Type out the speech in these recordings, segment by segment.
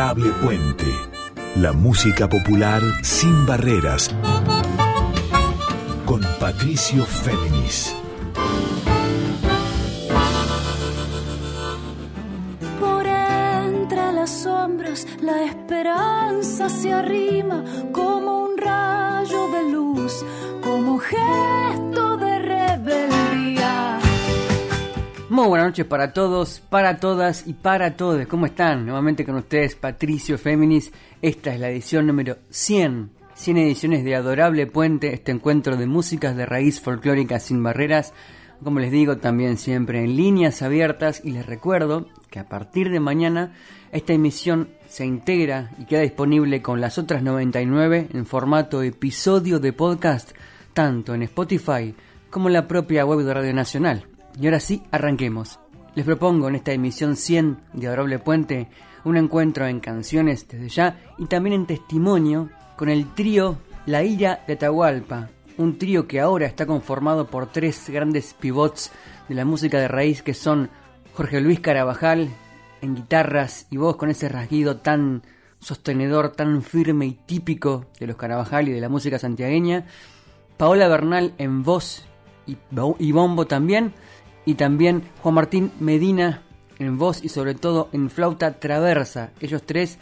Puente. La música popular sin barreras. Con Patricio Féminis. Por entre las sombras la esperanza se arrima como Muy buenas noches para todos, para todas y para todos. ¿Cómo están? Nuevamente con ustedes, Patricio Féminis. Esta es la edición número 100. 100 ediciones de Adorable Puente, este encuentro de músicas de raíz folclórica sin barreras. Como les digo, también siempre en líneas abiertas. Y les recuerdo que a partir de mañana esta emisión se integra y queda disponible con las otras 99 en formato episodio de podcast, tanto en Spotify como en la propia web de Radio Nacional. Y ahora sí, arranquemos. Les propongo en esta emisión 100 de Adorable Puente un encuentro en canciones desde ya y también en testimonio con el trío La Ira de Atahualpa, un trío que ahora está conformado por tres grandes pivots de la música de raíz que son Jorge Luis Carabajal en guitarras y voz con ese rasguido tan sostenedor, tan firme y típico de los Carabajal y de la música santiagueña, Paola Bernal en voz y, y bombo también, y también Juan Martín Medina en voz y sobre todo en flauta traversa, ellos tres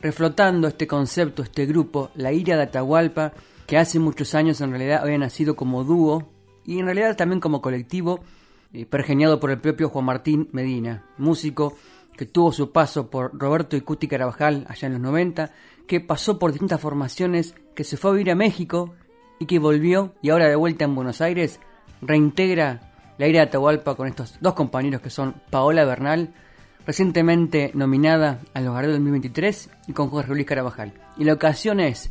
reflotando este concepto, este grupo, la ira de Atahualpa, que hace muchos años en realidad había nacido como dúo y en realidad también como colectivo, eh, pergeñado por el propio Juan Martín Medina, músico que tuvo su paso por Roberto y Cuti Carabajal allá en los 90, que pasó por distintas formaciones, que se fue a vivir a México y que volvió y ahora de vuelta en Buenos Aires reintegra la ira de Atahualpa con estos dos compañeros que son Paola Bernal, recientemente nominada a los Gardel 2023, y con Jorge Luis Carabajal. Y la ocasión es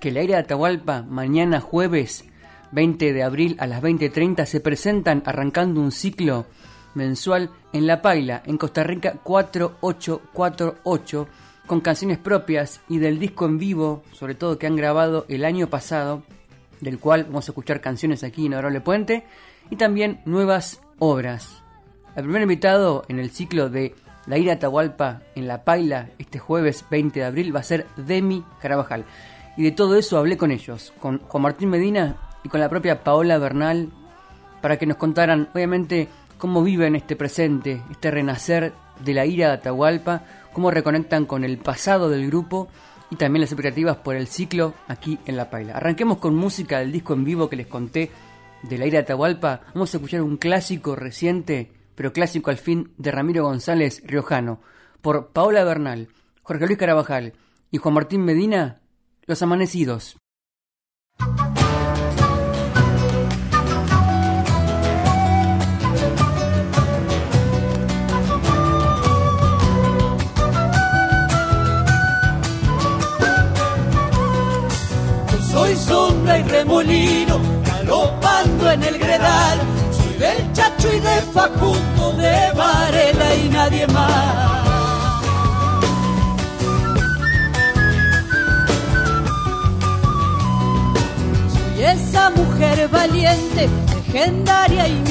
que la ira de Atahualpa mañana jueves 20 de abril a las 20.30 se presentan arrancando un ciclo mensual en La Paila, en Costa Rica 4848, con canciones propias y del disco en vivo, sobre todo que han grabado el año pasado, del cual vamos a escuchar canciones aquí en Adorable Puente, y también nuevas obras. El primer invitado en el ciclo de La Ira Atahualpa en La Paila este jueves 20 de abril va a ser Demi Carabajal. Y de todo eso hablé con ellos, con Juan Martín Medina y con la propia Paola Bernal, para que nos contaran, obviamente, cómo viven este presente, este renacer de la ira de Atahualpa, cómo reconectan con el pasado del grupo y también las expectativas por el ciclo aquí en La Paila. Arranquemos con música del disco en vivo que les conté de la ira de Atahualpa. Vamos a escuchar un clásico reciente, pero clásico al fin, de Ramiro González Riojano, por Paola Bernal, Jorge Luis Carabajal y Juan Martín Medina, Los Amanecidos. Soy sombra y remolino, galopando en el gredal. Soy del Chacho y de Facundo, de Varela y nadie más. Soy esa mujer valiente, legendaria y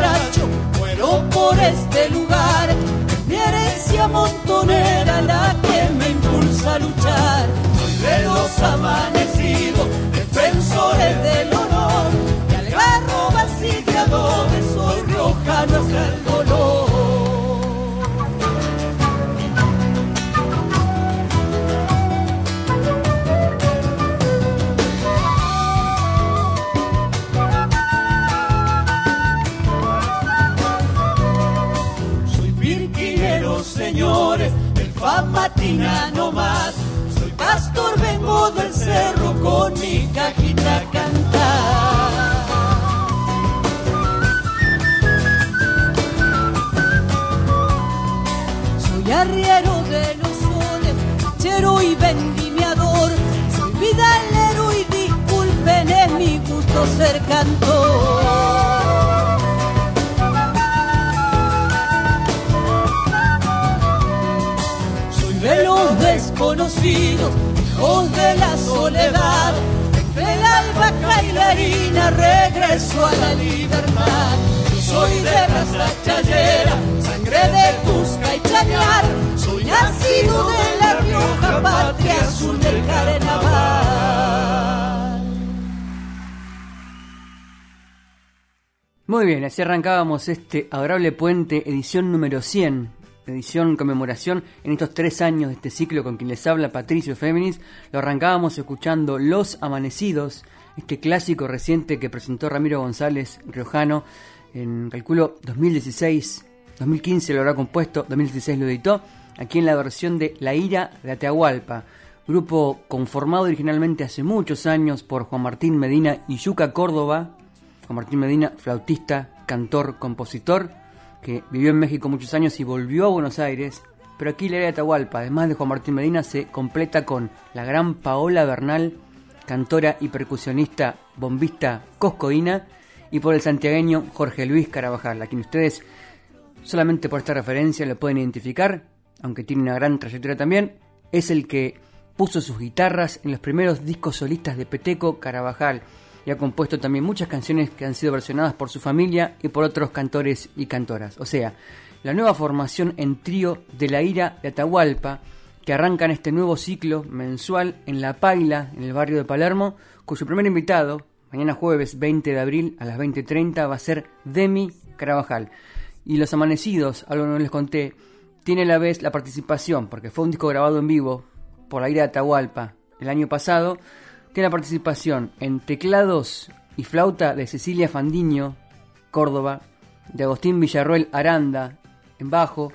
quebracho, muero por este lugar. Mi herencia montonera la que me impulsa a luchar. Soy de los amanecidos, No más. Soy pastor, vengo del cerro con mi cajita a cantar. Soy arriero de los soles, chero y vendimiador. Soy vidalero y disculpen, es mi gusto ser cantor. Hijos de la soledad. Entre el albahaca y regreso a la libertad. soy de raza chayera, sangre de Cusca y Chañar. Soy nacido de la Rioja, patria azul del carnaval. Muy bien, así arrancábamos este adorable puente, edición número 100, edición conmemoración en estos tres años de este ciclo con quien les habla Patricio Féminis. Lo arrancábamos escuchando Los Amanecidos, este clásico reciente que presentó Ramiro González Riojano en, calculo, 2016, 2015 lo habrá compuesto, 2016 lo editó, aquí en la versión de La Ira de Atahualpa, grupo conformado originalmente hace muchos años por Juan Martín Medina y Yuca Córdoba, Juan Martín Medina, flautista, cantor, compositor, que vivió en México muchos años y volvió a Buenos Aires. Pero aquí la era de Atahualpa, además de Juan Martín Medina, se completa con la gran Paola Bernal, cantora y percusionista, bombista coscoína, y por el santiagueño Jorge Luis Carabajal, a quien ustedes solamente por esta referencia lo pueden identificar, aunque tiene una gran trayectoria también, es el que puso sus guitarras en los primeros discos solistas de Peteco Carabajal, y ha compuesto también muchas canciones que han sido versionadas por su familia y por otros cantores y cantoras. O sea, la nueva formación en trío de la ira de Atahualpa, que arranca en este nuevo ciclo mensual en La Paila, en el barrio de Palermo, cuyo primer invitado, mañana jueves 20 de abril a las 20.30, va a ser Demi Carabajal. Y Los Amanecidos, algo no les conté, tiene a la vez la participación, porque fue un disco grabado en vivo por la ira de Atahualpa el año pasado, tiene la participación en teclados y flauta de Cecilia Fandiño, Córdoba, de Agustín Villarroel Aranda, en bajo,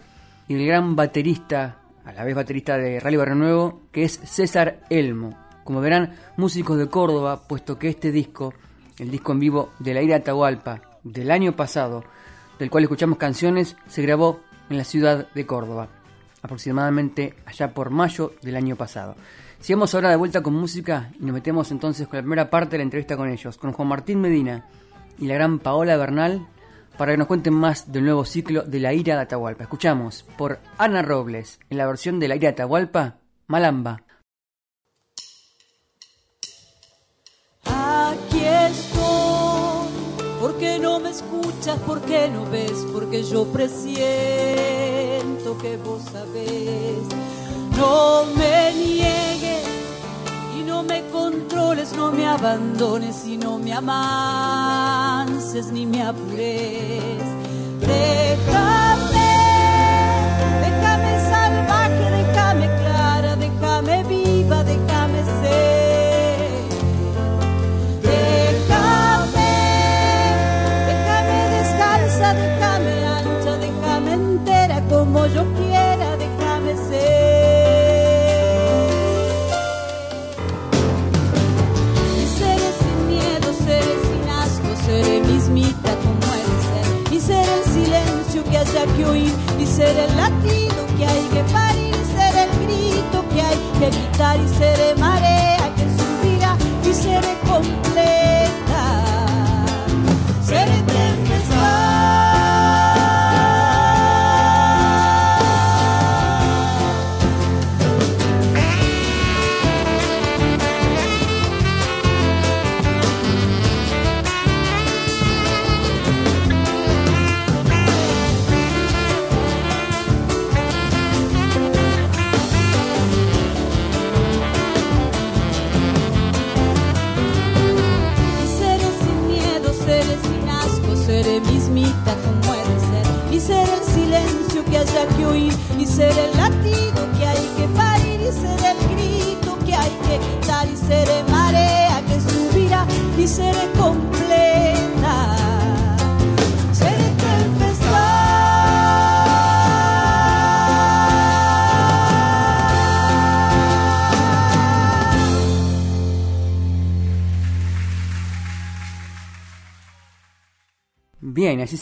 y el gran baterista, a la vez baterista de Rally Barrio Nuevo, que es César Elmo. Como verán, músicos de Córdoba, puesto que este disco, el disco en vivo de la ira Atahualpa del año pasado, del cual escuchamos canciones, se grabó en la ciudad de Córdoba, aproximadamente allá por mayo del año pasado. Sigamos ahora de vuelta con música y nos metemos entonces con la primera parte de la entrevista con ellos, con Juan Martín Medina y la gran Paola Bernal, para que nos cuenten más del nuevo ciclo de La Ira de Atahualpa. Escuchamos por Ana Robles en la versión de La Ira de Atahualpa, Malamba. Aquí estoy, porque no me escuchas, porque no ves, porque yo presiento que vos sabés. No me niegues no me controles, no me abandones y no me amances ni me apures. Déjame, déjame salvaje, déjame clara, déjame viva, déjame ser. Déjame, déjame descalza, déjame ancha, déjame entera como yo quiera, que haya que oír y ser el latido que hay que parir, ser el grito que hay que gritar y ser marea. que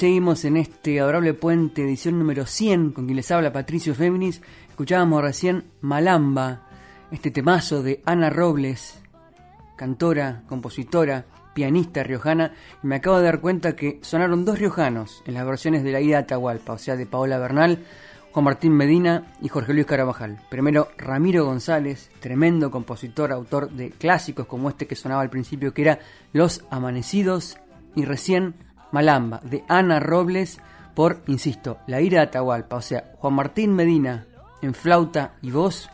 seguimos en este adorable puente, edición número 100, con quien les habla Patricio Féminis. Escuchábamos recién Malamba, este temazo de Ana Robles, cantora, compositora, pianista riojana. Y me acabo de dar cuenta que sonaron dos riojanos en las versiones de la ida Atahualpa, o sea, de Paola Bernal, Juan Martín Medina y Jorge Luis Carabajal. Primero Ramiro González, tremendo compositor, autor de clásicos como este que sonaba al principio, que era Los Amanecidos, y recién Malamba, de Ana Robles, por, insisto, La Ira de Atahualpa, o sea, Juan Martín Medina en flauta y voz,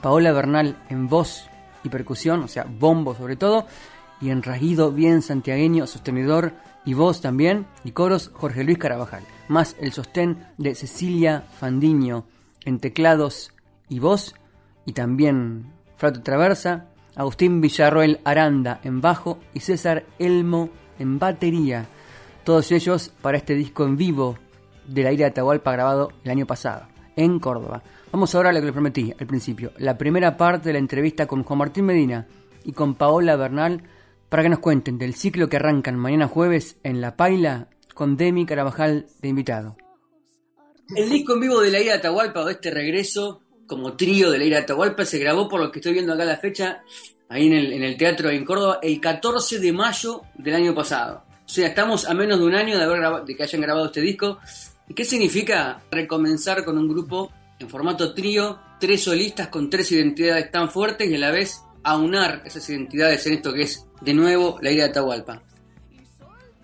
Paola Bernal en voz y percusión, o sea, bombo sobre todo, y en rasguido bien santiagueño, sostenedor y voz también, y coros Jorge Luis Carabajal más el sostén de Cecilia Fandiño en teclados y voz, y también flauta traversa, Agustín Villarroel Aranda en bajo y César Elmo en batería. Todos ellos para este disco en vivo de la ira de Atahualpa grabado el año pasado, en Córdoba. Vamos ahora a lo que les prometí al principio, la primera parte de la entrevista con Juan Martín Medina y con Paola Bernal para que nos cuenten del ciclo que arrancan mañana jueves en La Paila con Demi Carabajal de invitado. El disco en vivo de la ira de Atahualpa o este regreso como trío de la ira de Atahualpa se grabó por lo que estoy viendo acá la fecha, ahí en el, en el teatro en Córdoba, el 14 de mayo del año pasado. O sea, estamos a menos de un año de, haber de que hayan grabado este disco. ¿Y qué significa recomenzar con un grupo en formato trío, tres solistas con tres identidades tan fuertes y a la vez aunar esas identidades en esto que es, de nuevo, la ira de Atahualpa?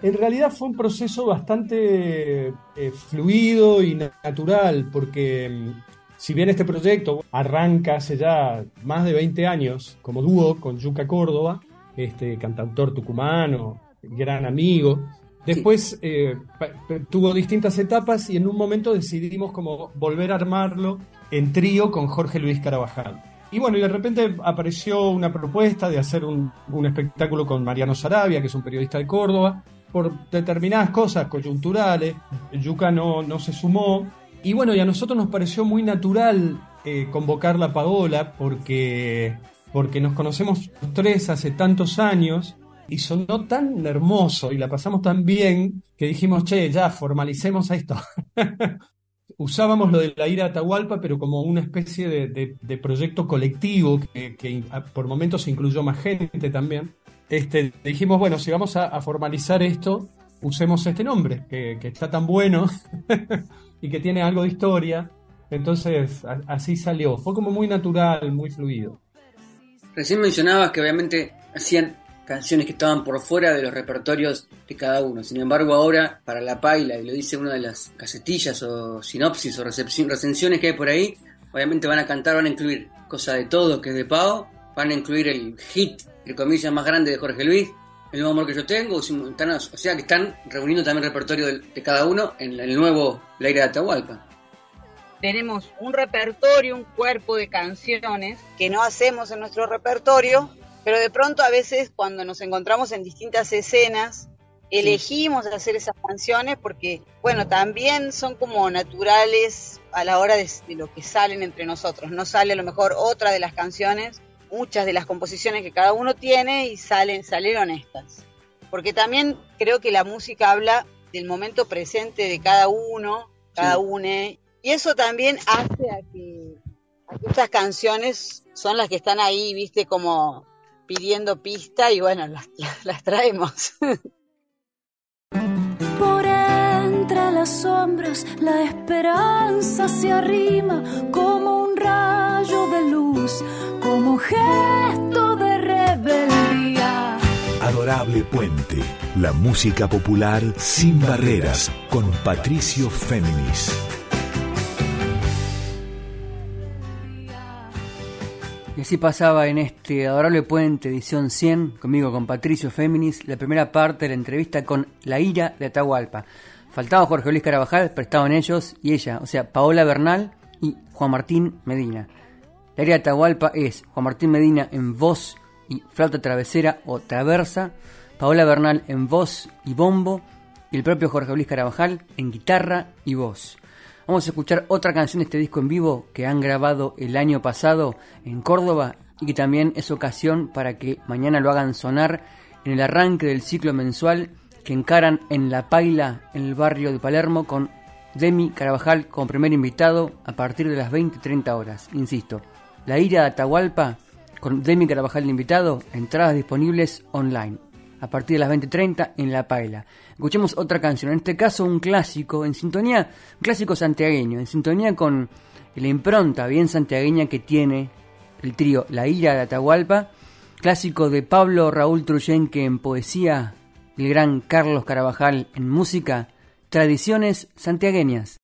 En realidad fue un proceso bastante eh, fluido y natural, porque mm, si bien este proyecto arranca hace ya más de 20 años como dúo con Yuca Córdoba, este cantautor tucumano, gran amigo, después eh, tuvo distintas etapas y en un momento decidimos como volver a armarlo en trío con Jorge Luis Carabajal. Y bueno, y de repente apareció una propuesta de hacer un, un espectáculo con Mariano Sarabia, que es un periodista de Córdoba, por determinadas cosas coyunturales, Yuka no, no se sumó. Y bueno, y a nosotros nos pareció muy natural eh, convocar a Paola porque, porque nos conocemos los tres hace tantos años y sonó tan hermoso y la pasamos tan bien que dijimos, che, ya, formalicemos esto. Usábamos lo de la ira Atahualpa, pero como una especie de, de, proyecto colectivo que, que, por momentos incluyó más gente también este, dijimos, bueno, si vamos a, formalizar esto, usemos este nombre, que, está tan bueno y que tiene algo de historia. Entonces, así salió. Fue como muy natural, muy fluido. Recién mencionabas que obviamente hacían canciones que estaban por fuera de los repertorios de cada uno. Sin embargo, ahora, para la paila, y lo dice una de las casetillas o sinopsis o recensiones que hay por ahí, obviamente van a cantar, van a incluir Cosa de Todo, que es de Pau, van a incluir el hit el comillas, más grande de Jorge Luis, el nuevo amor que yo tengo, o sea que están reuniendo también el repertorio de, cada uno en el nuevo La de Atahualpa. Tenemos un repertorio, un cuerpo de canciones que no hacemos en nuestro repertorio, pero de pronto a veces cuando nos encontramos en distintas escenas, elegimos hacer esas canciones porque, bueno, también son como naturales a la hora de, de, lo que salen entre nosotros. No sale a lo mejor otra de las canciones muchas de las composiciones que cada uno tiene y salen, salieron estas. Porque también creo que la música habla del momento presente de cada uno, cada une, y eso también hace a que, estas canciones son las que están ahí, viste, como pidiendo pista y bueno, las, las traemos. Por entre las sombras la esperanza se arrima como un rayo de luz como gesto de rebeldía. Adorable Puente, la música popular sin barreras, con Patricio Féminis. Y así pasaba en este Adorable Puente, edición 100, conmigo con Patricio Féminis, la primera parte de la entrevista con La Ira de Atahualpa. Faltaba Jorge Luis Carabajal, pero estaban ellos y ella, o sea, Paola Bernal y Juan Martín Medina. La área de Atahualpa es Juan Martín Medina en voz y flauta travesera o traversa, Paola Bernal en voz y bombo y el propio Jorge Luis Carabajal en guitarra y voz. Vamos a escuchar otra canción de este disco en vivo que han grabado el año pasado en Córdoba y que también es ocasión para que mañana lo hagan sonar en el arranque del ciclo mensual que encaran en La Paila en el barrio de Palermo con Demi Carabajal como primer invitado a partir de las 20-30 horas. Insisto, La Ira de Atahualpa con Demi Carabajal de invitado, entradas disponibles online. a partir de las 20.30 en La Paila. Escuchemos otra canción, en este caso un clásico, en sintonía, un clásico santiagueño, en sintonía con la impronta bien santiagueña que tiene el trío La Ira de Atahualpa, clásico de Pablo Raúl Truyenque en poesía, el gran Carlos Carabajal en música, tradiciones santiagueñas.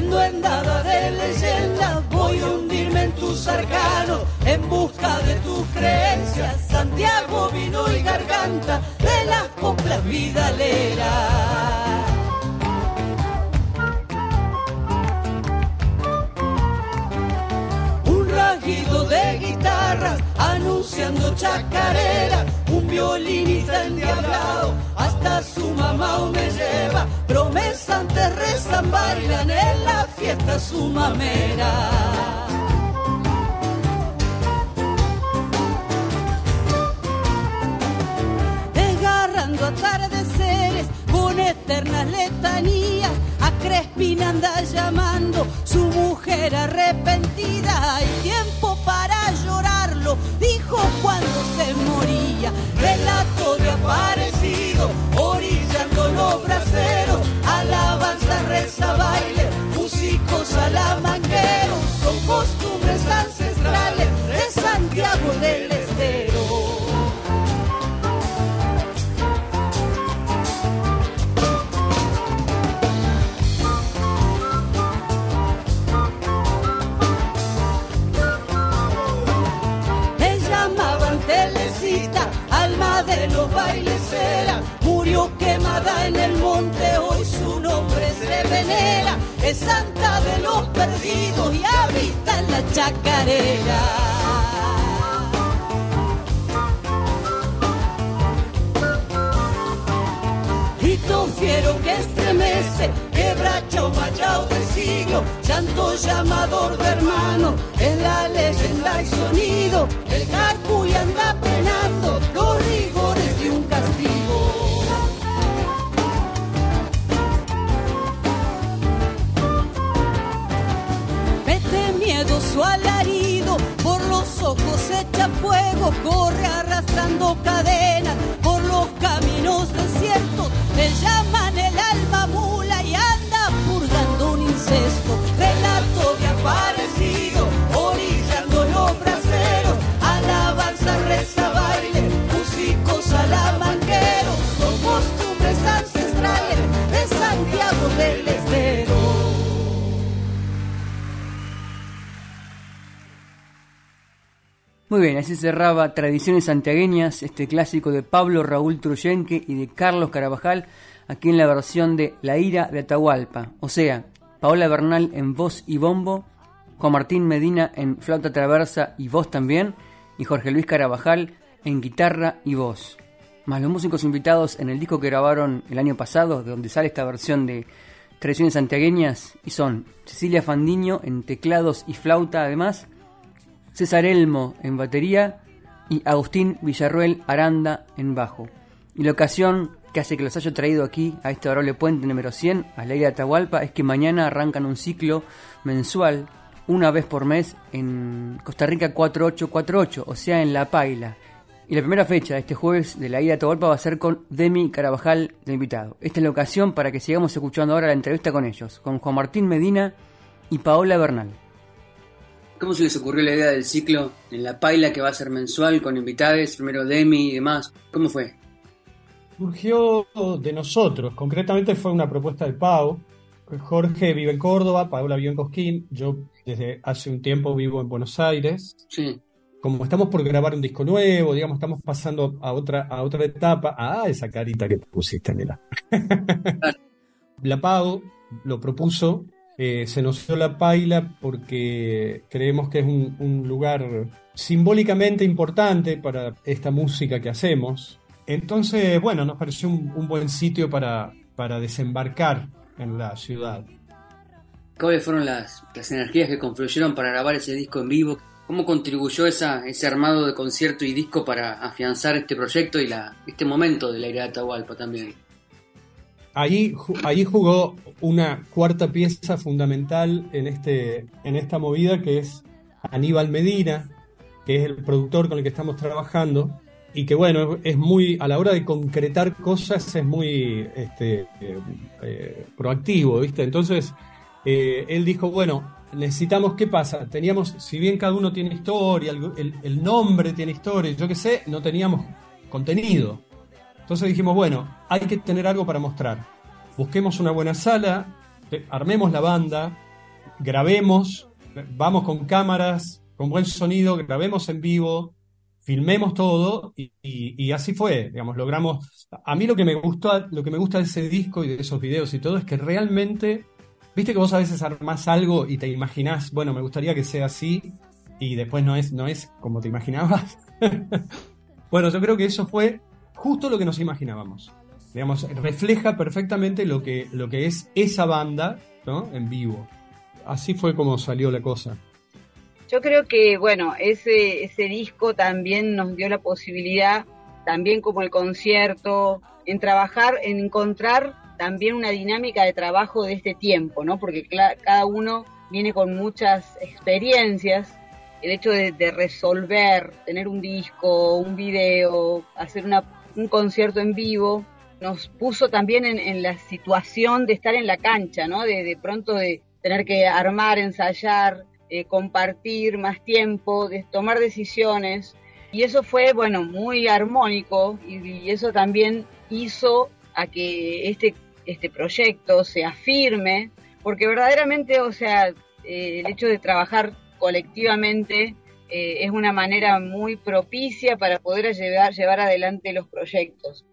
Enduendada de leyenda, voy a hundirme en tus arcanos en busca de tus creencias. Santiago, vino y garganta de las coplas vidaleras. de guitarras anunciando chacarera, un violinista endiablado hasta su mamá me lleva, promesa antes rezan, bailan en la fiesta su mamera. Desgarrando atardeceres con eternas letanías Crespina anda llamando, su mujer arrepentida. Hay tiempo para dijo cuando se moría. Relato de aparecido, orillando los braceros. Alabanza, reza, baile, músicos salamanqueros. Son costumbres ancestrales de Santiago del Estero. De los bailes era, murió quemada en el monte, hoy su nombre se venera, es santa de los perdidos y habita en la chacarera. Fiero que estremece, quebracho machado de siglo, llanto llamador de hermano, es la leyenda y sonido, el y cadenas Muy bien, así cerraba Tradiciones Santiagueñas, este clásico de Pablo Raúl Truyenque y de Carlos Carabajal, aquí en la versión de La Ira de Atahualpa, o sea, Paola Bernal en voz y bombo, Juan Martín Medina en flauta traversa y voz también, y Jorge Luis Carabajal en guitarra y voz. Más los músicos invitados en el disco que grabaron el año pasado, de donde sale esta versión de Tradiciones Santiagueñas, y son Cecilia Fandiño en teclados y flauta además, César Elmo en batería y Agustín Villarruel Aranda en bajo. Y la ocasión que hace que los haya traído aquí a este Orole Puente número 100, a la isla de Atahualpa, es que mañana arrancan un ciclo mensual, una vez por mes, en Costa Rica 4848, o sea, en La Paila. Y la primera fecha de este jueves de la isla de Atahualpa va a ser con Demi Carabajal de invitado. Esta es la ocasión para que sigamos escuchando ahora la entrevista con ellos, con Juan Martín Medina y Paola Bernal. ¿Cómo se les ocurrió la idea del ciclo en La Paila que va a ser mensual con invitados, primero Demi y demás? ¿Cómo fue? Surgió de nosotros, concretamente fue una propuesta del Pau. Jorge vive en Córdoba, Paola vive en Cosquín, yo desde hace un tiempo vivo en Buenos Aires. Sí. Como estamos por grabar un disco nuevo, digamos, estamos pasando a otra, a otra etapa. Ah, esa carita que pusiste, mira. La Pau lo propuso eh, se nos dio la paila porque creemos que es un, lugar simbólicamente importante para esta música que hacemos. Entonces, bueno, nos pareció un, buen sitio para, para desembarcar en la ciudad. ¿Cuáles fueron las, las energías que confluyeron para grabar ese disco en vivo? ¿Cómo contribuyó esa, ese armado de concierto y disco para afianzar este proyecto y la, este momento de la era de Atahualpa también? Ahí, ahí jugó una cuarta pieza fundamental en, este, en esta movida que es Aníbal Medina, que es el productor con el que estamos trabajando y que bueno, es muy, a la hora de concretar cosas es muy este, eh, proactivo, ¿viste? Entonces, eh, él dijo, bueno, necesitamos, ¿qué pasa? Teníamos, si bien cada uno tiene historia, el, el nombre tiene historia, yo qué sé, no teníamos contenido. Entonces dijimos, bueno, hay que tener algo para mostrar. Busquemos una buena sala, armemos la banda, grabemos, vamos con cámaras, con buen sonido, grabemos en vivo, filmemos todo y, así fue, digamos, logramos. A mí lo que me gusta, lo que me gusta de ese disco y de esos videos y todo es que realmente, viste que vos a veces armás algo y te imaginás, bueno, me gustaría que sea así y después no es, no es como te imaginabas. bueno, yo creo que eso fue justo lo que nos imaginábamos. Digamos, refleja perfectamente lo que, lo que es esa banda, ¿no? En vivo. Así fue como salió la cosa. Yo creo que, bueno, ese, ese disco también nos dio la posibilidad, también como el concierto, en trabajar, en encontrar también una dinámica de trabajo de este tiempo, ¿no? Porque cada uno viene con muchas experiencias. El hecho de, resolver, tener un disco, un video, hacer una, un concierto en vivo, nos puso también en, la situación de estar en la cancha, ¿no? De, pronto de tener que armar, ensayar, eh, compartir más tiempo, de tomar decisiones. Y eso fue, bueno, muy armónico y, eso también hizo a que este, este proyecto se afirme, porque verdaderamente, o sea, eh, el hecho de trabajar colectivamente eh, es una manera muy propicia para poder llevar, llevar adelante los proyectos.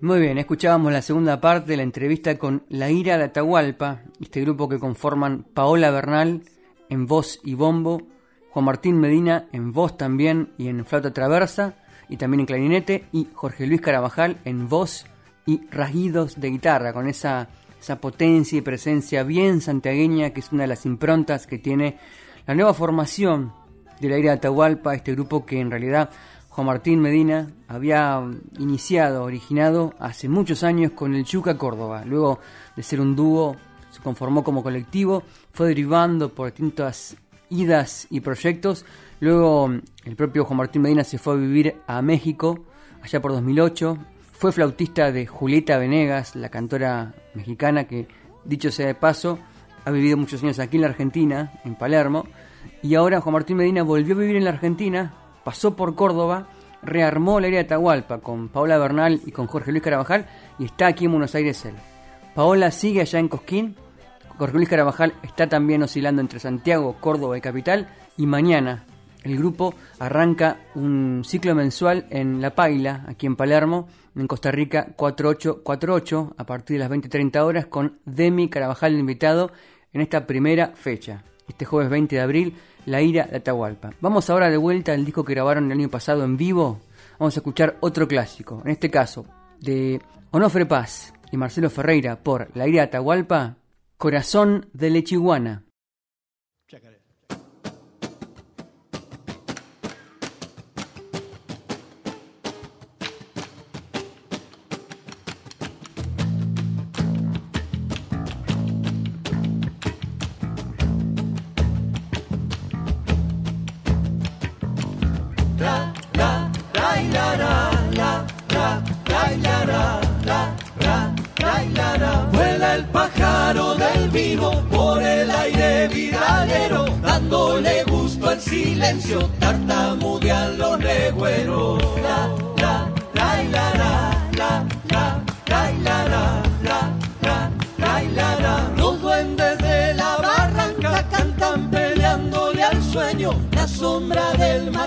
Muy bien, escuchábamos la segunda parte de la entrevista con La Ira de Atahualpa, este grupo que conforman Paola Bernal, en voz y bombo, Juan Martín Medina en voz también y en flauta traversa y también en clarinete y Jorge Luis Carabajal en voz y rasguidos de guitarra con esa, esa potencia y presencia bien santiagueña que es una de las improntas que tiene la nueva formación de la ira de Atahualpa, este grupo que en realidad Juan Martín Medina había iniciado, originado hace muchos años con el Chuca Córdoba. Luego de ser un dúo, se conformó como colectivo fue derivando por distintas idas y proyectos. Luego el propio Juan Martín Medina se fue a vivir a México, allá por 2008. Fue flautista de Julieta Venegas, la cantora mexicana que, dicho sea de paso, ha vivido muchos años aquí en la Argentina, en Palermo. Y ahora Juan Martín Medina volvió a vivir en la Argentina, pasó por Córdoba, rearmó la área de Atahualpa con Paola Bernal y con Jorge Luis Carabajal y está aquí en Buenos Aires él. Paola sigue allá en Cosquín Jorge Luis Carabajal está también oscilando entre Santiago, Córdoba y Capital y mañana el grupo arranca un ciclo mensual en La Paila, aquí en Palermo, en Costa Rica 4848 a partir de las 20.30 horas con Demi Carabajal invitado en esta primera fecha. Este jueves 20 de abril, La Ira de Atahualpa. Vamos ahora de vuelta al disco que grabaron el año pasado en vivo. Vamos a escuchar otro clásico, en este caso de Onofre Paz y Marcelo Ferreira por La Ira de Atahualpa, Corazón de lechiguana.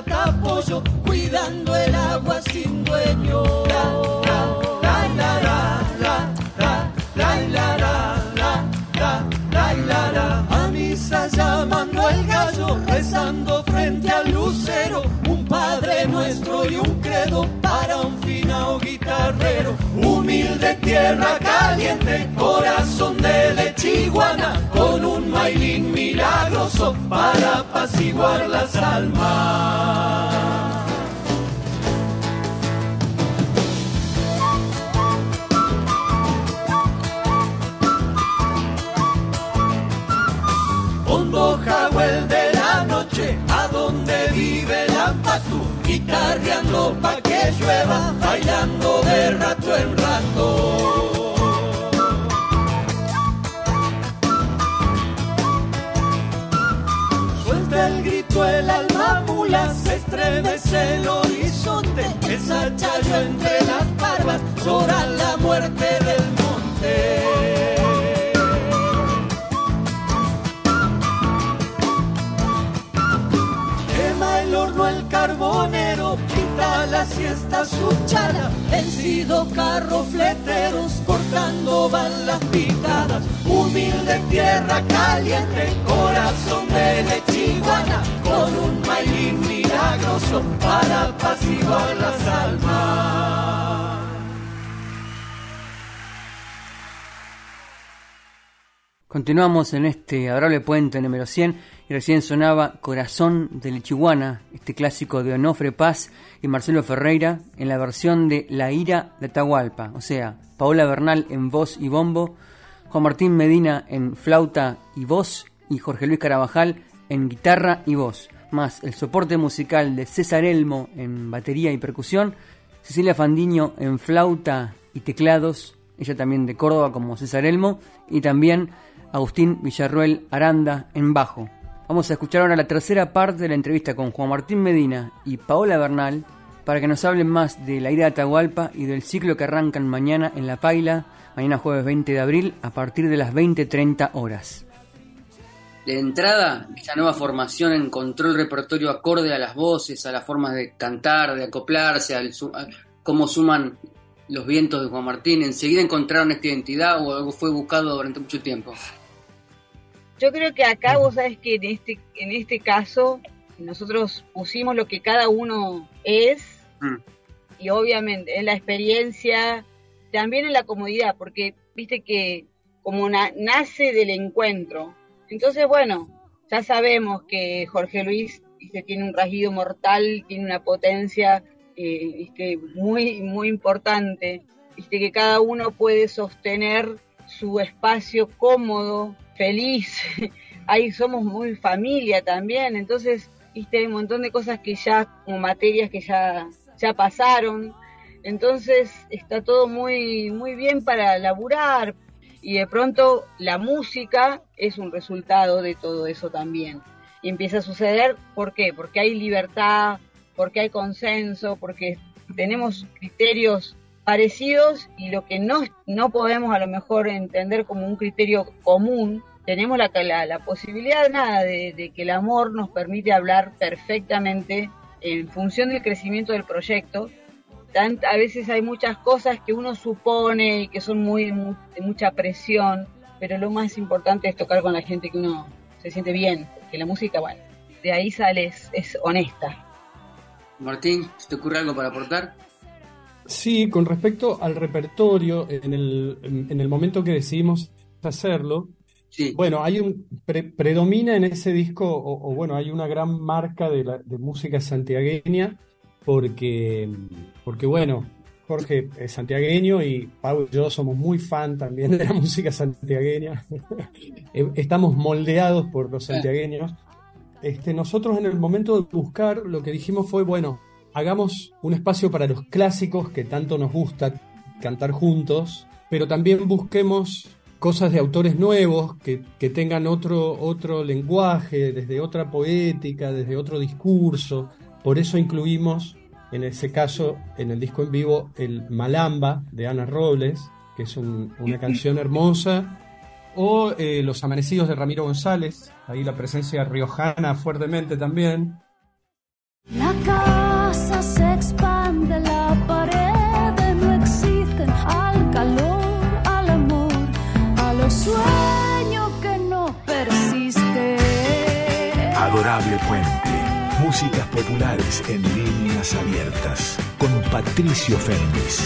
acá apoyo, cuidando para apaciguar las almas. Hondo de la noche, a donde vive la patu, guitarreando pa' que llueva, bailando de rato en rato. Estremece el horizonte, esa chayo entre las barbas, llora la muerte del monte. Quema el horno el carbonero, quita la siesta su chala, vencido carro fleteros, cortando van las picadas, humilde tierra caliente, corazón de lechiguana, con un mailín Continuamos en este adorable puente número 100 y recién sonaba Corazón de Lechiguana, este clásico de Onofre Paz y Marcelo Ferreira en la versión de La Ira de Atahualpa, o sea, Paola Bernal en voz y bombo, Juan Martín Medina en flauta y voz y Jorge Luis Carabajal en guitarra y voz, más el soporte musical de César Elmo en batería y percusión, Cecilia Fandiño en flauta y teclados, ella también de Córdoba como César Elmo, y también Agustín Villarruel Aranda en bajo. Vamos a escuchar ahora la tercera parte de la entrevista con Juan Martín Medina y Paola Bernal para que nos hablen más de la ira de Atahualpa y del ciclo que arrancan mañana en La Paila, mañana jueves 20 de abril a partir de las 20.30 horas. De entrada, esta nueva formación encontró el repertorio acorde a las voces, a las formas de cantar, de acoplarse, al a cómo suman los vientos de Juan Martín. ¿Enseguida encontraron esta identidad o algo fue buscado durante mucho tiempo? Yo creo que acá vos sabes que en este, en este caso nosotros pusimos lo que cada uno es Mm. y obviamente en la experiencia, también en la comodidad, porque viste que como na- nace del encuentro. Entonces, bueno, ya sabemos que Jorge Luis tiene un rasguido mortal, tiene una potencia eh, muy, muy importante, que cada uno puede sostener su espacio cómodo, feliz. Ahí somos muy familia también, entonces, viste, hay un montón de cosas que ya, como materias que ya, ya pasaron. Entonces está todo muy, muy bien para laburar y de pronto la música es un resultado de todo eso también. Y empieza a suceder, ¿por qué? Porque hay libertad, porque hay consenso, porque tenemos criterios parecidos y lo que no, no podemos a lo mejor entender como un criterio común, tenemos la, la, la posibilidad nada de, de que el amor nos permite hablar perfectamente en función del crecimiento del proyecto. A veces hay muchas cosas que uno supone y que son muy, mu- de mucha presión, pero lo más importante es tocar con la gente que uno se siente bien, que la música, bueno, de ahí sale, es, es honesta. Martín, ¿se te ocurre algo para aportar? Sí, con respecto al repertorio, en el, en el momento que decidimos hacerlo, Sí. bueno, hay un pre- predomina en ese disco, o, o bueno, hay una gran marca de, la, de música santiagueña, porque, porque bueno, Jorge es santiagueño y Pau y yo somos muy fan también de la música santiagueña. Eh, Estamos moldeados por los santiagueños. Este, nosotros en el momento de buscar lo que dijimos fue, bueno, hagamos un espacio para los clásicos que tanto nos gusta cantar juntos, pero también busquemos cosas de autores nuevos que, que tengan otro, otro lenguaje, desde otra poética, desde otro discurso. Por eso incluimos, en ese caso, en el disco en vivo, el Malamba de Ana Robles, que es un- una canción hermosa, o eh, Los Amanecidos de Ramiro González, ahí la presencia riojana fuertemente también. La casa se expande, las paredes no existen al calor, al amor, a los sueños que no persisten. Adorable Puente. Músicas populares en líneas abiertas. Con Patricio Fernández.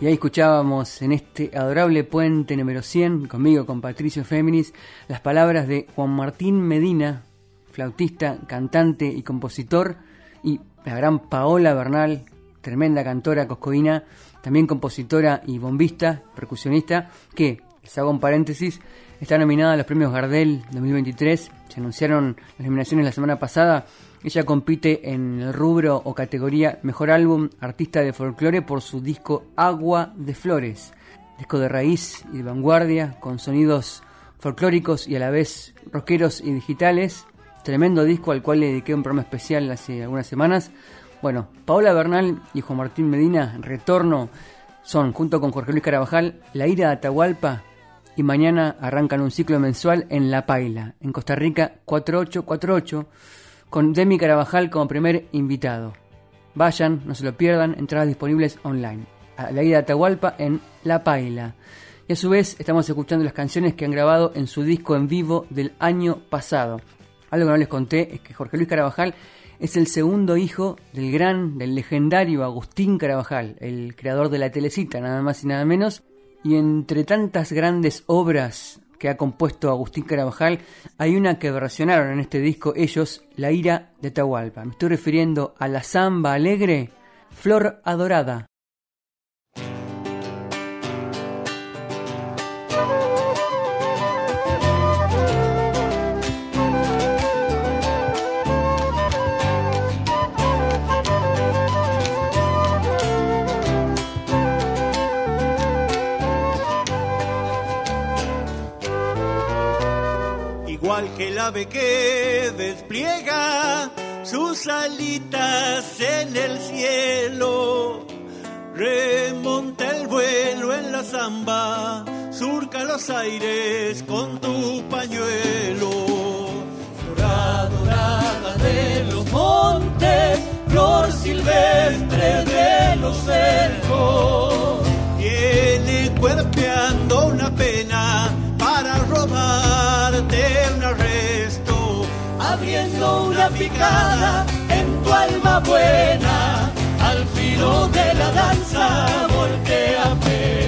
Y ahí escuchábamos en este adorable puente número 100, conmigo, con Patricio Féminis, las palabras de Juan Martín Medina, flautista, cantante y compositor, y la gran Paola Bernal, tremenda cantora coscoína, también compositora y bombista, percusionista, que, les hago un paréntesis, está nominada a los premios Gardel 2023. Se anunciaron las nominaciones la semana pasada ella compite en el rubro o categoría Mejor Álbum Artista de Folclore por su disco Agua de Flores, disco de raíz y de vanguardia con sonidos folclóricos y a la vez rockeros y digitales. Tremendo disco al cual le dediqué un programa especial hace algunas semanas. Bueno, Paola Bernal y Juan Martín Medina, Retorno, son, junto con Jorge Luis Carabajal, La Ira de Atahualpa y mañana arrancan un ciclo mensual en La Paila, en Costa Rica 4848 con Demi Carabajal como primer invitado. Vayan, no se lo pierdan, entradas disponibles online. A la ida de Atahualpa en La Paila. Y a su vez estamos escuchando las canciones que han grabado en su disco en vivo del año pasado. Algo que no les conté es que Jorge Luis Carabajal es el segundo hijo del gran, del legendario Agustín Carabajal, el creador de la Telecita, nada más y nada menos. Y entre tantas grandes obras que ha compuesto Agustín Carabajal, hay una que versionaron en este disco ellos, La ira de Tahualpa. Me estoy refiriendo a la samba alegre, Flor Adorada. Que el ave que despliega sus alitas en el cielo. Remonta el vuelo en la zamba, surca los aires con tu pañuelo. Flor dorada de los montes, flor silvestre de los cercos. Una picada en tu alma buena, al filo de la danza voltea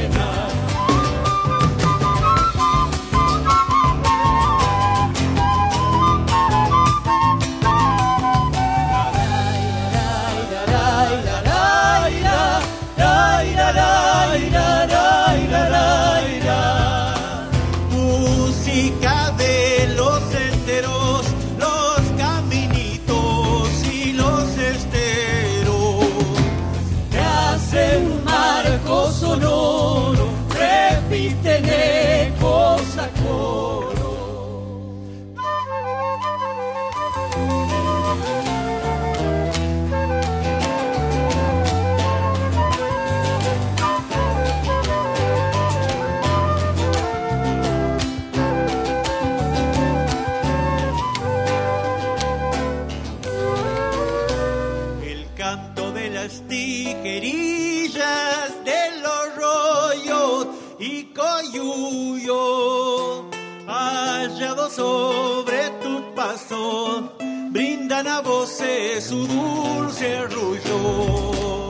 su dulce arrullo.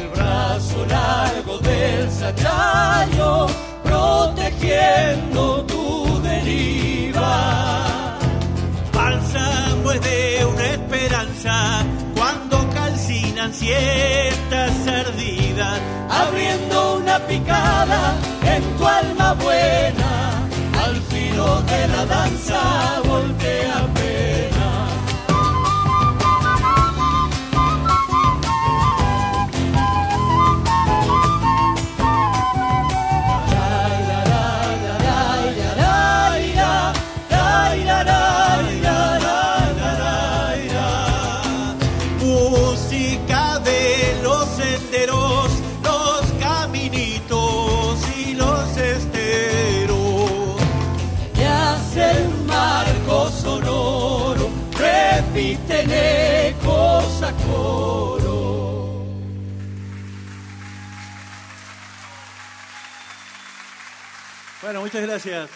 El brazo largo del sachayo, protegiendo tu deriva. Bálsamo es de una esperanza cuando calcinan ciertas ardidas, abriendo una picada en tu alma buena al filo de la danza muchas gracias.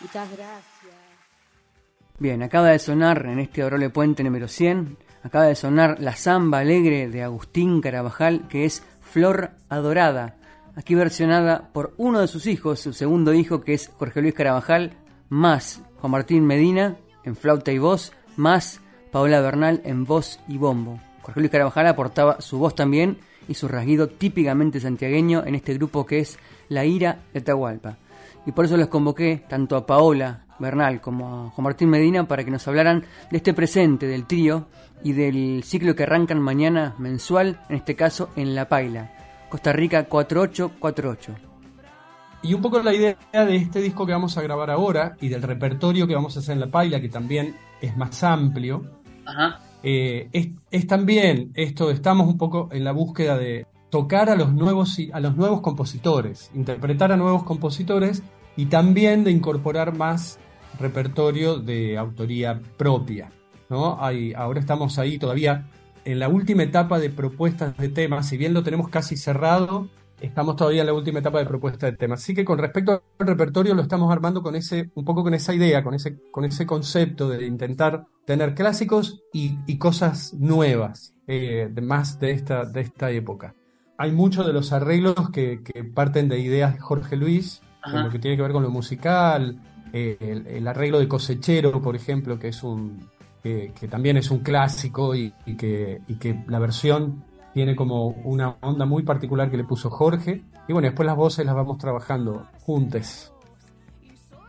Muchas gracias. Bien, acaba de sonar en este Orole Puente número 100, acaba de sonar la samba alegre de Agustín Carabajal, que es Flor Adorada. aquí versionada por uno de sus hijos, su segundo hijo que es Jorge Luis Carabajal, más Juan Martín Medina en flauta y voz, más Paola Bernal en voz y bombo. Jorge Luis Carabajal aportaba su voz también y su rasguido típicamente santiagueño en este grupo que es La Ira de Atahualpa. Y por eso les convoqué tanto a Paola Bernal como a Juan Martín Medina para que nos hablaran de este presente del trío y del ciclo que arrancan mañana mensual, en este caso en La Paila, Costa Rica 4848. Y un poco la idea de este disco que vamos a grabar ahora y del repertorio que vamos a hacer en La Paila, que también es más amplio, eh, es, es, también esto, estamos un poco en la búsqueda de tocar a los nuevos, a los nuevos compositores, interpretar a nuevos compositores y también de incorporar más repertorio de autoría propia. ¿no? Hay, ahora estamos ahí todavía en la última etapa de propuestas de temas, si bien lo tenemos casi cerrado, estamos todavía en la última etapa de propuesta de temas. Así que con respecto al repertorio lo estamos armando con ese, un poco con esa idea, con ese, con ese concepto de intentar tener clásicos y, cosas nuevas, eh, más de esta, de esta época. Hay muchos de los arreglos que, parten de ideas de Jorge Luis, lo que tiene que ver con lo musical, eh, el, arreglo de cosechero, por ejemplo, que es un que, también es un clásico y, que, y que la versión tiene como una onda muy particular que le puso Jorge. Y bueno, después las voces las vamos trabajando juntas.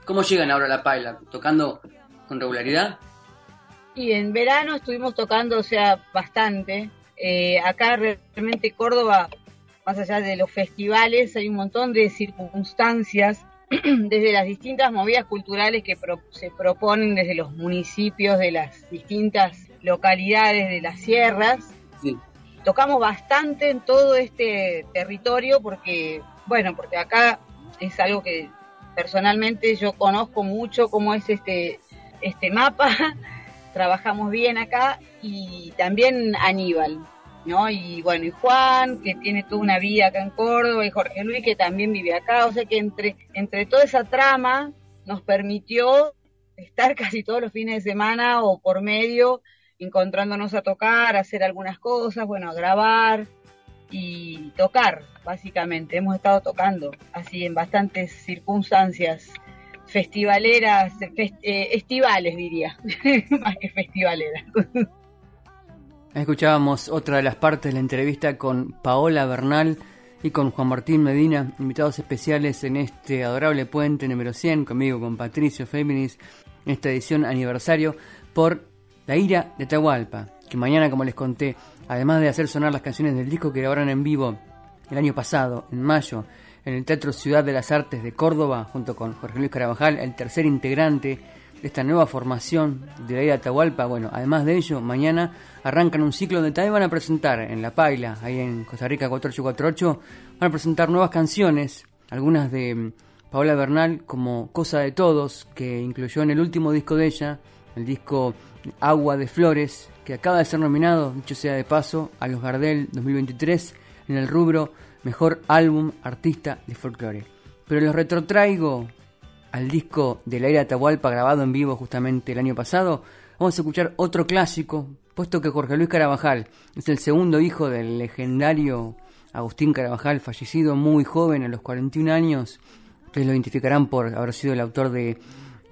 ¿Cómo llegan ahora a la paila? ¿Tocando con regularidad? Y en verano estuvimos tocando, o sea, bastante. Eh, acá realmente Córdoba, más allá de los festivales, hay un montón de circunstancias desde las distintas movidas culturales que se proponen desde los municipios de las distintas localidades de las sierras. Sí. Tocamos bastante en todo este territorio porque, bueno, porque acá es algo que personalmente yo conozco mucho cómo es este, este mapa, trabajamos bien acá y también Aníbal, ¿no? Y bueno, y Juan, que tiene toda una vida acá en Córdoba, y Jorge Luis, que también vive acá, o sea que entre, entre toda esa trama nos permitió estar casi todos los fines de semana o por medio encontrándonos a tocar, a hacer algunas cosas, bueno, a grabar y tocar, básicamente. Hemos estado tocando así en bastantes circunstancias festivaleras, eh, estivales diría, más que festivaleras. Escuchábamos otra de las partes de la entrevista con Paola Bernal y con Juan Martín Medina, invitados especiales en este adorable puente número 100, conmigo, con Patricio Féminis, en esta edición aniversario, por la ira de Tahualpa, que mañana, como les conté, además de hacer sonar las canciones del disco que grabaron en vivo el año pasado, en mayo, en el Teatro Ciudad de las Artes de Córdoba, junto con Jorge Luis Carabajal, el tercer integrante esta nueva formación de la de Atahualpa. Bueno, además de ello, mañana arrancan un ciclo donde también van a presentar en La Paila, ahí en Costa Rica 4848, van a presentar nuevas canciones, algunas de mm, Paola Bernal como Cosa de Todos, que incluyó en el último disco de ella, el disco Agua de Flores, que acaba de ser nominado, dicho sea de paso, a los Gardel 2023 en el rubro Mejor Álbum Artista de Folklore. Pero los retrotraigo al disco de la era Atahualpa grabado en vivo justamente el año pasado. Vamos a escuchar otro clásico, puesto que Jorge Luis Carabajal es el segundo hijo del legendario Agustín Carabajal, fallecido muy joven a los 41 años. Ustedes lo identificarán por haber sido el autor de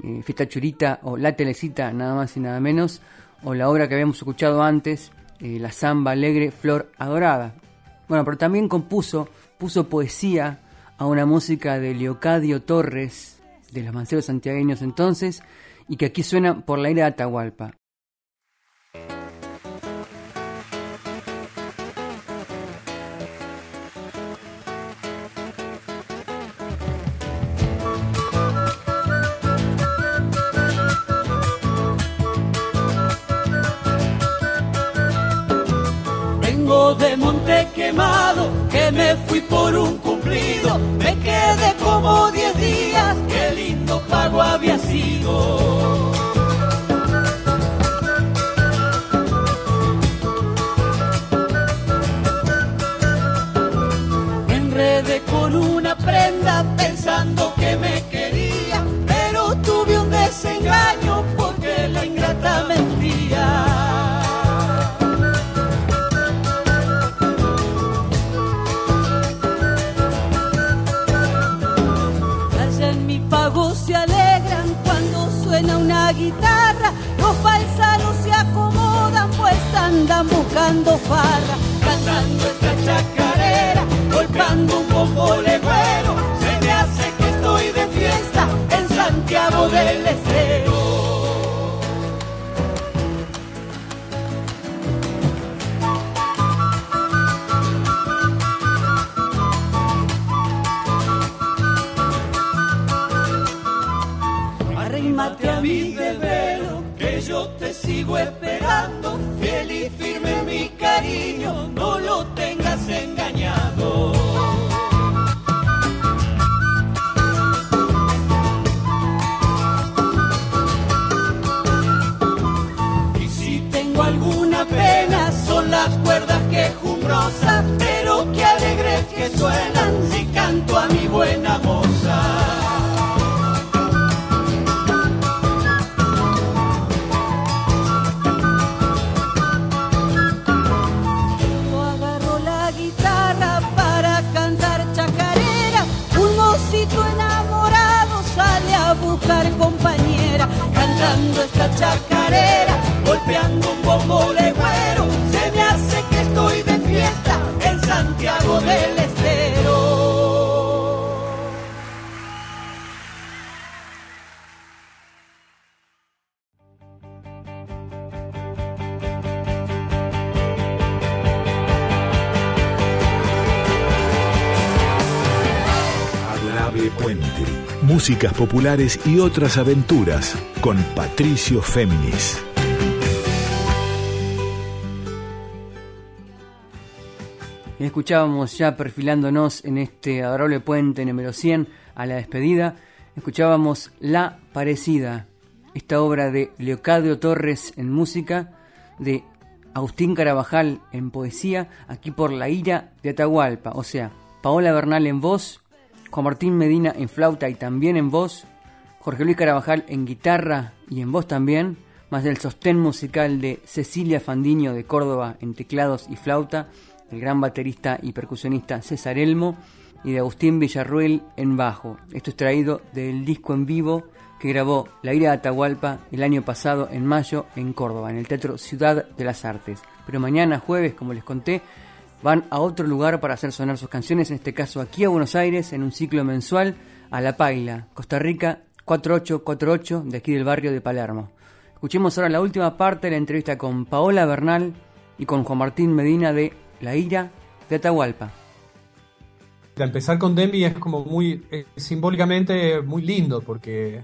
eh, Fiesta Churita o La Telecita, nada más y nada menos, o la obra que habíamos escuchado antes, eh, La Zamba Alegre Flor Adorada. Bueno, pero también compuso, puso poesía a una música de Leocadio Torres, de los manceros santiagueños entonces, y que aquí suena por la ira de Atahualpa. de monte quemado, que me fui por un cumplido, me quedé como días, qué lindo pago había sido. Buscando farra, cantando esta chacarera, golpeando un poco legüero, se me hace que estoy de fiesta en Santiago del Estero. Arrímate a mi desvelo, que yo te sigo esperando, Músicas populares y otras aventuras con Patricio Féminis. Escuchábamos ya perfilándonos en este adorable puente número 100 a la despedida, escuchábamos La Parecida, esta obra de Leocadio Torres en música, de Agustín Carabajal en poesía, aquí por La Ira de Atahualpa, o sea, Paola Bernal en voz, Juan Martín Medina en flauta y también en voz, Jorge Luis Carabajal en guitarra y en voz también, más del sostén musical de Cecilia Fandiño de Córdoba en teclados y flauta, el gran baterista y percusionista César Elmo y de Agustín Villarruel en bajo. Esto es traído del disco en vivo que grabó La Ira de Atahualpa el año pasado en mayo en Córdoba, en el Teatro Ciudad de las Artes. Pero mañana jueves, como les conté, van a otro lugar para hacer sonar sus canciones, en este caso aquí a Buenos Aires, en un ciclo mensual a La Paila, Costa Rica 4848, de aquí del barrio de Palermo. Escuchemos ahora la última parte de la entrevista con Paola Bernal y con Juan Martín Medina de La Ira de Atahualpa. Empezar con Demi es como muy eh, simbólicamente muy lindo porque,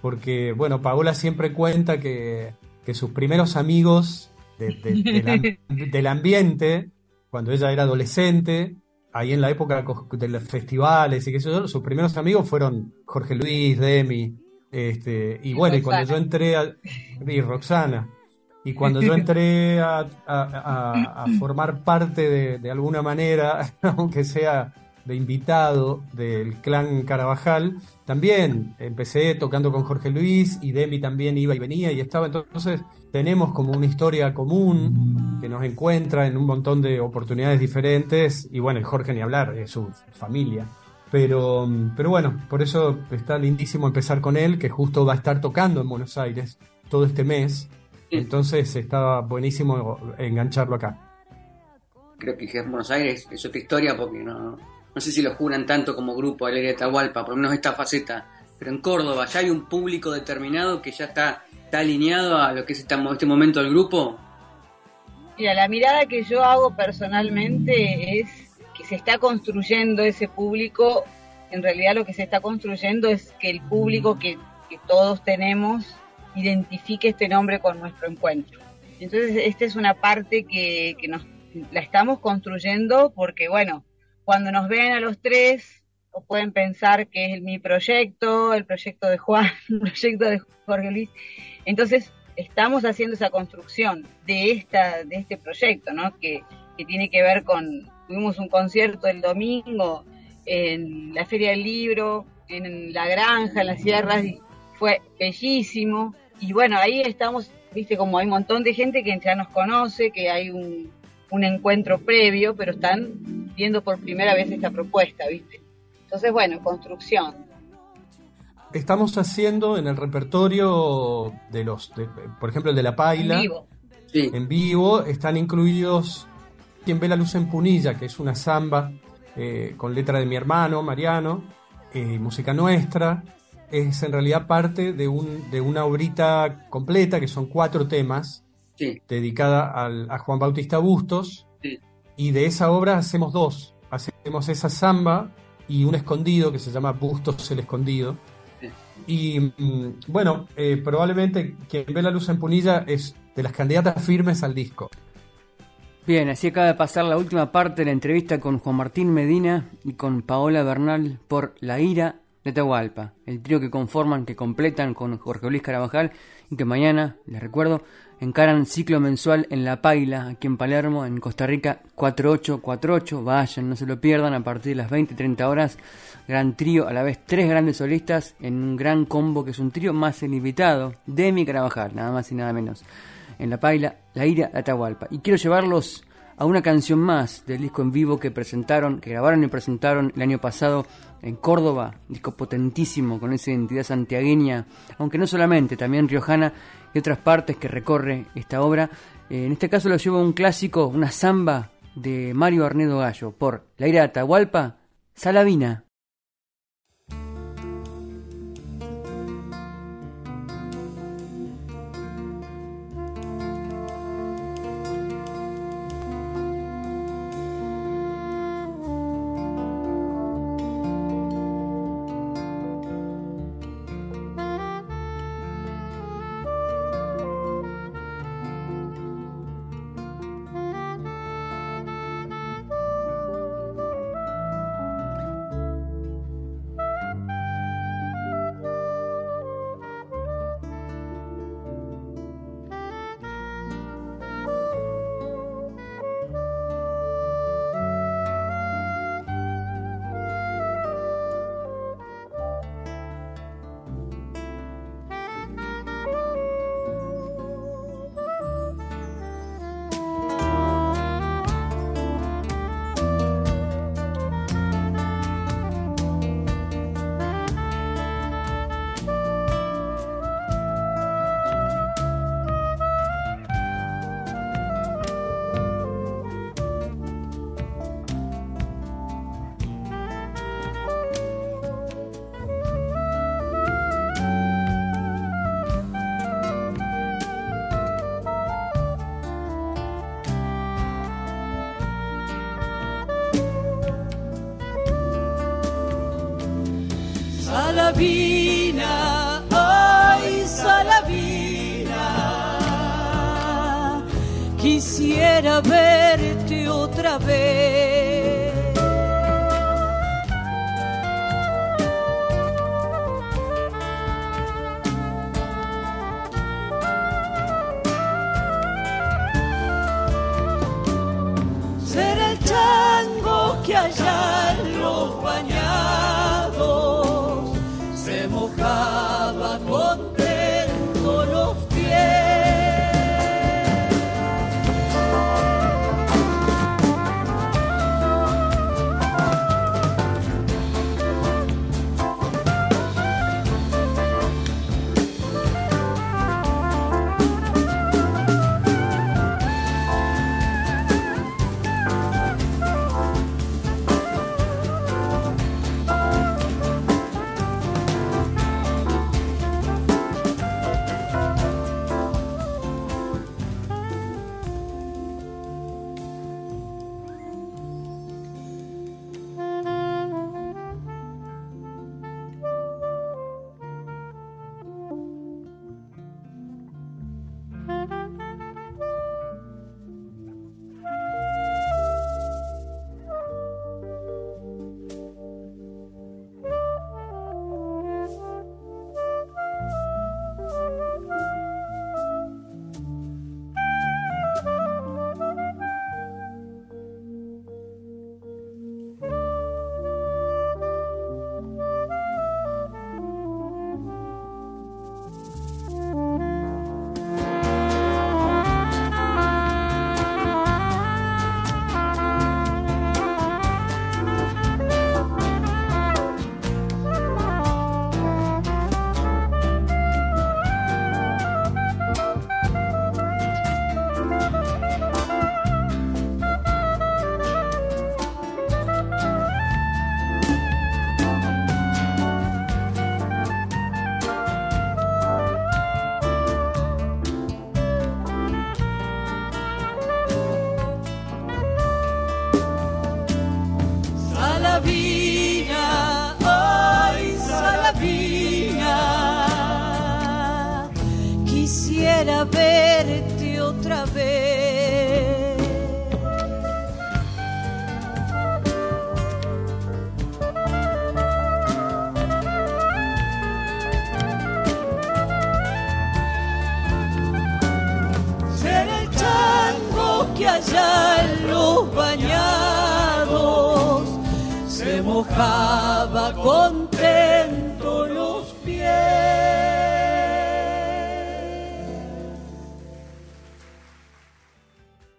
porque bueno, Paola siempre cuenta que, que sus primeros amigos de- del ambiente, cuando ella era adolescente, ahí en la época de los festivales y qué sé yo, sus primeros amigos fueron Jorge Luis, Demi, este, y Y bueno, y cuando yo entré a, y Roxana, y cuando yo entré a, a- a- a formar parte de, de alguna manera, aunque sea de invitado del clan Carabajal, también empecé tocando con Jorge Luis y Demi también iba y venía y estaba. Entonces tenemos como una historia común que nos encuentra en un montón de oportunidades diferentes y bueno, el Jorge ni hablar, es su familia. Pero, pero bueno, por eso está lindísimo empezar con él, que justo va a estar tocando en Buenos Aires todo este mes. Entonces estaba buenísimo engancharlo acá. Creo que en Buenos Aires es otra historia porque no, no sé si lo juran tanto como grupo Alegría de Atahualpa, por lo menos esta faceta. Pero en Córdoba ya hay un público determinado que ya está, está alineado a lo que es este, este momento del grupo. Mira, la mirada que yo hago personalmente es que se está construyendo ese público. En realidad lo que se está construyendo es que el público que, que todos tenemos identifique este nombre con nuestro encuentro. Entonces, esta es una parte que, que nos la estamos construyendo porque, bueno, cuando nos ven a los tres, o pueden pensar que es mi proyecto, el proyecto de Juan, el proyecto de Jorge Luis. Entonces, estamos haciendo esa construcción de esta de este proyecto, ¿no? Que, tiene que ver con tuvimos un concierto el domingo en la Feria del Libro, en la granja, en las sierras y fue bellísimo y bueno, ahí estamos, viste como hay un montón de gente que ya nos conoce, que hay un encuentro previo, pero están viendo por primera vez esta propuesta, ¿viste? Entonces, bueno, construcción. Estamos haciendo en el repertorio de los, de- por ejemplo, el de la paila. En vivo. Sí. En vivo están incluidos Quien ve la luz en Punilla, que es una samba eh, con letra de mi hermano Mariano, eh, música nuestra. Es en realidad parte de, un, de una obrita completa, que son cuatro temas, Sí. dedicada al- a Juan Bautista Bustos. Sí. Y de esa obra hacemos dos. Hacemos esa samba y un escondido que se llama Bustos el Escondido. Y mm, bueno, eh, probablemente quien ve la luz en Punilla es de las candidatas firmes al disco. Bien, así acaba de pasar la última parte de la entrevista con Juan Martín Medina y con Paola Bernal por La Ira de Tahualpa, el trío que conforman, que completan con Jorge Luis Carabajal y que mañana, les recuerdo, encaran ciclo mensual en La Paila, aquí en Palermo, en Costa Rica, 4848. Vayan, no se lo pierdan, a partir de las 20 y 30 horas. Gran trío, a la vez tres grandes solistas en un gran combo que es un trío más el invitado, Demi Carabajal, nada más y nada menos en La Paila, La Ira Atahualpa. Y quiero llevarlos a una canción más del disco en vivo que presentaron, que grabaron y presentaron el año pasado en Córdoba, disco potentísimo con esa identidad santiagueña, aunque no solamente, también riojana y otras partes que recorre esta obra. Eh, en este caso lo llevo a un clásico, una samba de Mario Arnedo Gallo, por La Ira de Atahualpa. Salavina, quisiera verte otra vez.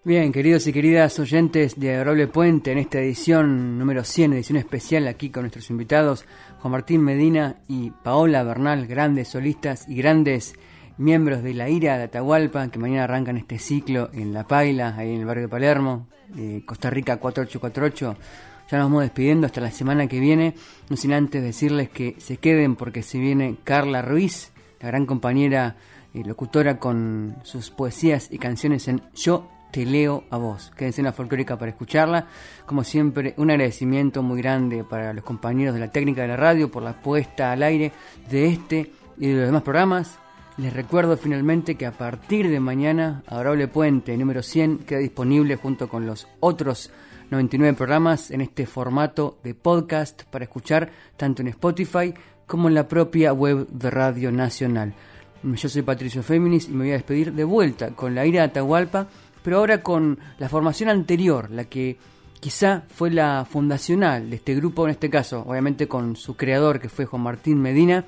Bien, queridos y queridas oyentes de Adorable Puente, en esta edición número 100, edición especial aquí con nuestros invitados Juan Martín Medina y Paola Bernal, grandes solistas y grandes miembros de la IRA de Atahualpa, que mañana arrancan este ciclo en La Paila, ahí en el barrio de Palermo, de Costa Rica 4848. Ya nos vamos despidiendo hasta la semana que viene, no sin antes decirles que se queden porque se viene Carla Ruiz, la gran compañera y locutora con sus poesías y canciones en Yo te leo a vos. Quédense en la folclórica para escucharla. Como siempre, un agradecimiento muy grande para los compañeros de la técnica de la radio por la puesta al aire de este y de los demás programas. Les recuerdo finalmente que a partir de mañana, Adorable Puente número 100 queda disponible junto con los otros 99 programas en este formato de podcast para escuchar tanto en Spotify como en la propia web de Radio Nacional. Yo soy Patricio Féminis y me voy a despedir de vuelta con la ira de Atahualpa, pero ahora con la formación anterior, la que quizá fue la fundacional de este grupo, en este caso, obviamente con su creador que fue Juan Martín Medina,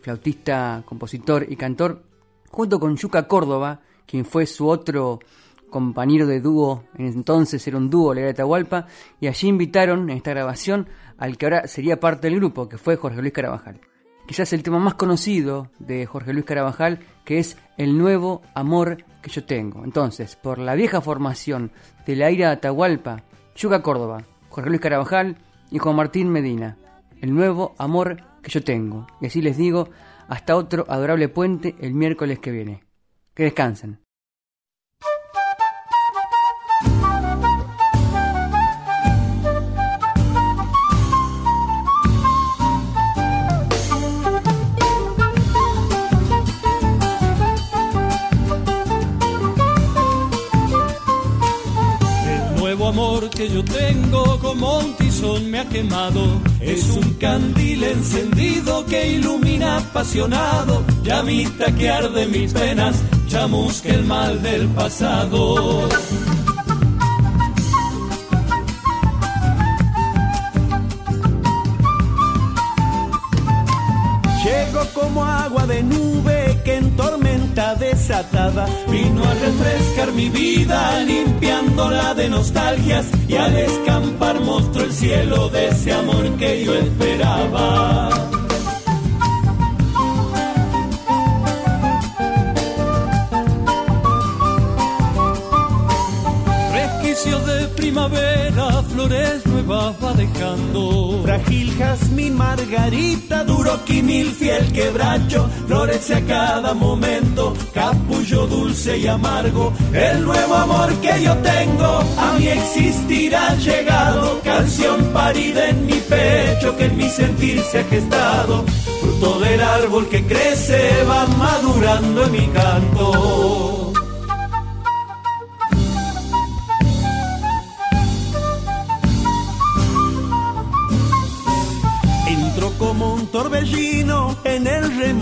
flautista, compositor y cantor, junto con Yuca Córdoba, quien fue su otro compañero de dúo, en entonces era un dúo, de Atahualpa, y allí invitaron en esta grabación al que ahora sería parte del grupo, que fue Jorge Luis Carabajal. Quizás el tema más conocido de Jorge Luis Carabajal, que es El nuevo amor que yo tengo. Entonces, por la vieja formación de la ira de Atahualpa, Yuca Córdoba, Jorge Luis Carabajal y Juan Martín Medina, El nuevo amor que yo tengo. Y así les digo, hasta otro adorable puente el miércoles que viene. Que descansen. Que yo tengo como un tizón me ha quemado. Es un candil encendido que ilumina apasionado. Llamita que arde mis penas, chamusca el mal del pasado. Tormenta desatada Vino a refrescar mi vida, limpiándola de nostalgias y al escampar mostró el cielo de ese amor que yo esperaba. Resquicios de primavera, flores nuevas va dejando. Frágil jazmín, margarita, Duro quimil, fiel quebracho, florece a cada momento, capullo dulce y amargo. El nuevo amor que yo tengo a mi existir ha llegado, canción parida en mi pecho que en mi sentir se ha gestado. Fruto del árbol que crece va madurando en mi canto.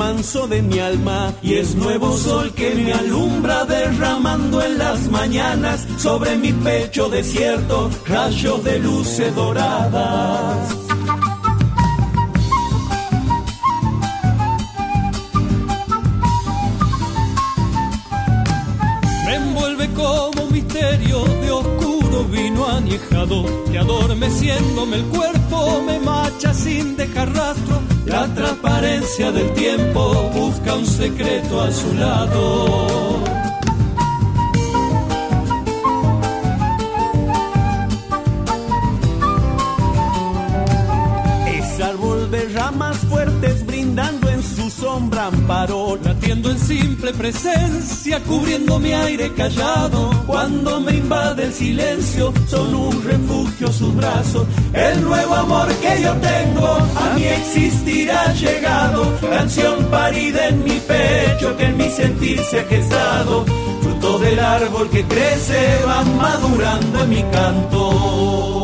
Remanso de mi alma Y es nuevo sol que me alumbra derramando en las mañanas sobre mi pecho desierto rayos de luces doradas. Me envuelve como misterio de oscuro vino añejado que adormeciéndome el cuerpo me macha sin dejar rastro. La transparencia del tiempo busca un secreto a su lado. Es árbol de ramas fuertes brindando en su sombra amparo simple presencia, cubriendo mi aire callado. Cuando me invade el silencio, son un refugio sus brazos. El nuevo amor que yo tengo a mí existirá llegado. Canción parida en mi pecho que en mi sentir se ha gestado. Fruto del árbol que crece va madurando en mi canto.